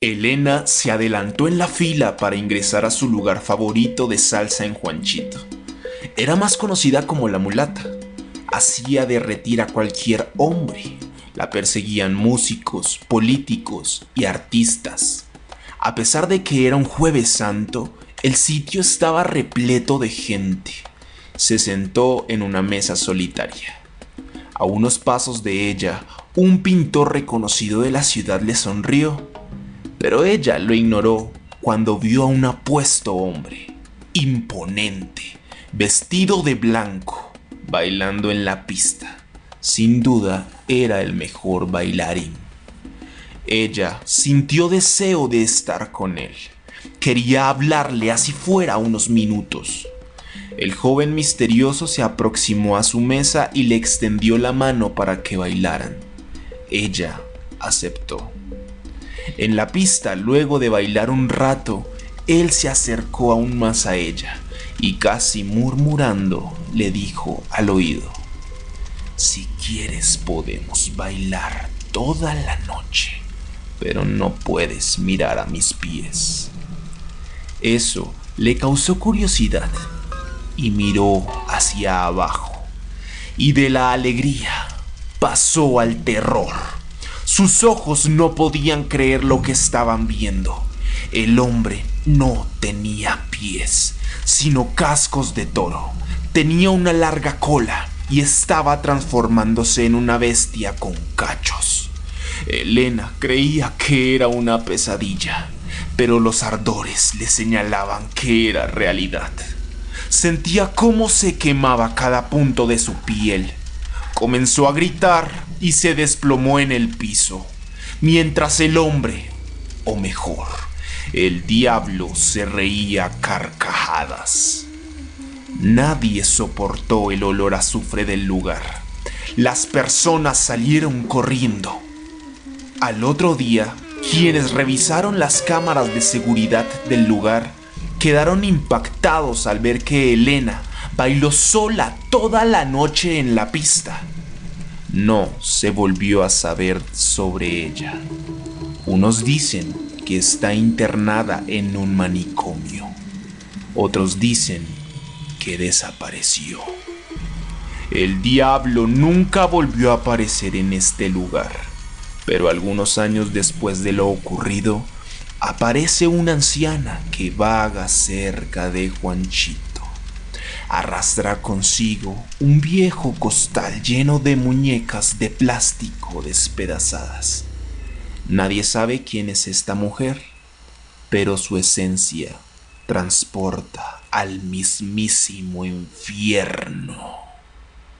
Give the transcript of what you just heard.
Elena se adelantó en la fila para ingresar a su lugar favorito de salsa en Juanchito. Era más conocida como la mulata. Hacía derretir a cualquier hombre. La perseguían músicos, políticos y artistas. A pesar de que era un jueves santo, el sitio estaba repleto de gente. Se sentó en una mesa solitaria. A unos pasos de ella, un pintor reconocido de la ciudad le sonrió pero ella lo ignoró cuando vio a un apuesto hombre, imponente, vestido de blanco, bailando en la pista. Sin duda era el mejor bailarín. Ella sintió deseo de estar con él. Quería hablarle así fuera unos minutos. El joven misterioso se aproximó a su mesa y le extendió la mano para que bailaran. Ella aceptó. En la pista, luego de bailar un rato, él se acercó aún más a ella y casi murmurando le dijo al oído, Si quieres podemos bailar toda la noche, pero no puedes mirar a mis pies. Eso le causó curiosidad y miró hacia abajo y de la alegría pasó al terror. Sus ojos no podían creer lo que estaban viendo. El hombre no tenía pies, sino cascos de toro. Tenía una larga cola y estaba transformándose en una bestia con cachos. Elena creía que era una pesadilla, pero los ardores le señalaban que era realidad. Sentía cómo se quemaba cada punto de su piel. Comenzó a gritar y se desplomó en el piso, mientras el hombre, o mejor, el diablo se reía carcajadas. Nadie soportó el olor azufre del lugar. Las personas salieron corriendo. Al otro día, quienes revisaron las cámaras de seguridad del lugar quedaron impactados al ver que Elena bailó sola toda la noche en la pista. No se volvió a saber sobre ella. Unos dicen que está internada en un manicomio. Otros dicen que desapareció. El diablo nunca volvió a aparecer en este lugar, pero algunos años después de lo ocurrido, aparece una anciana que vaga cerca de Juanchito arrastra consigo un viejo costal lleno de muñecas de plástico despedazadas. Nadie sabe quién es esta mujer, pero su esencia transporta al mismísimo infierno.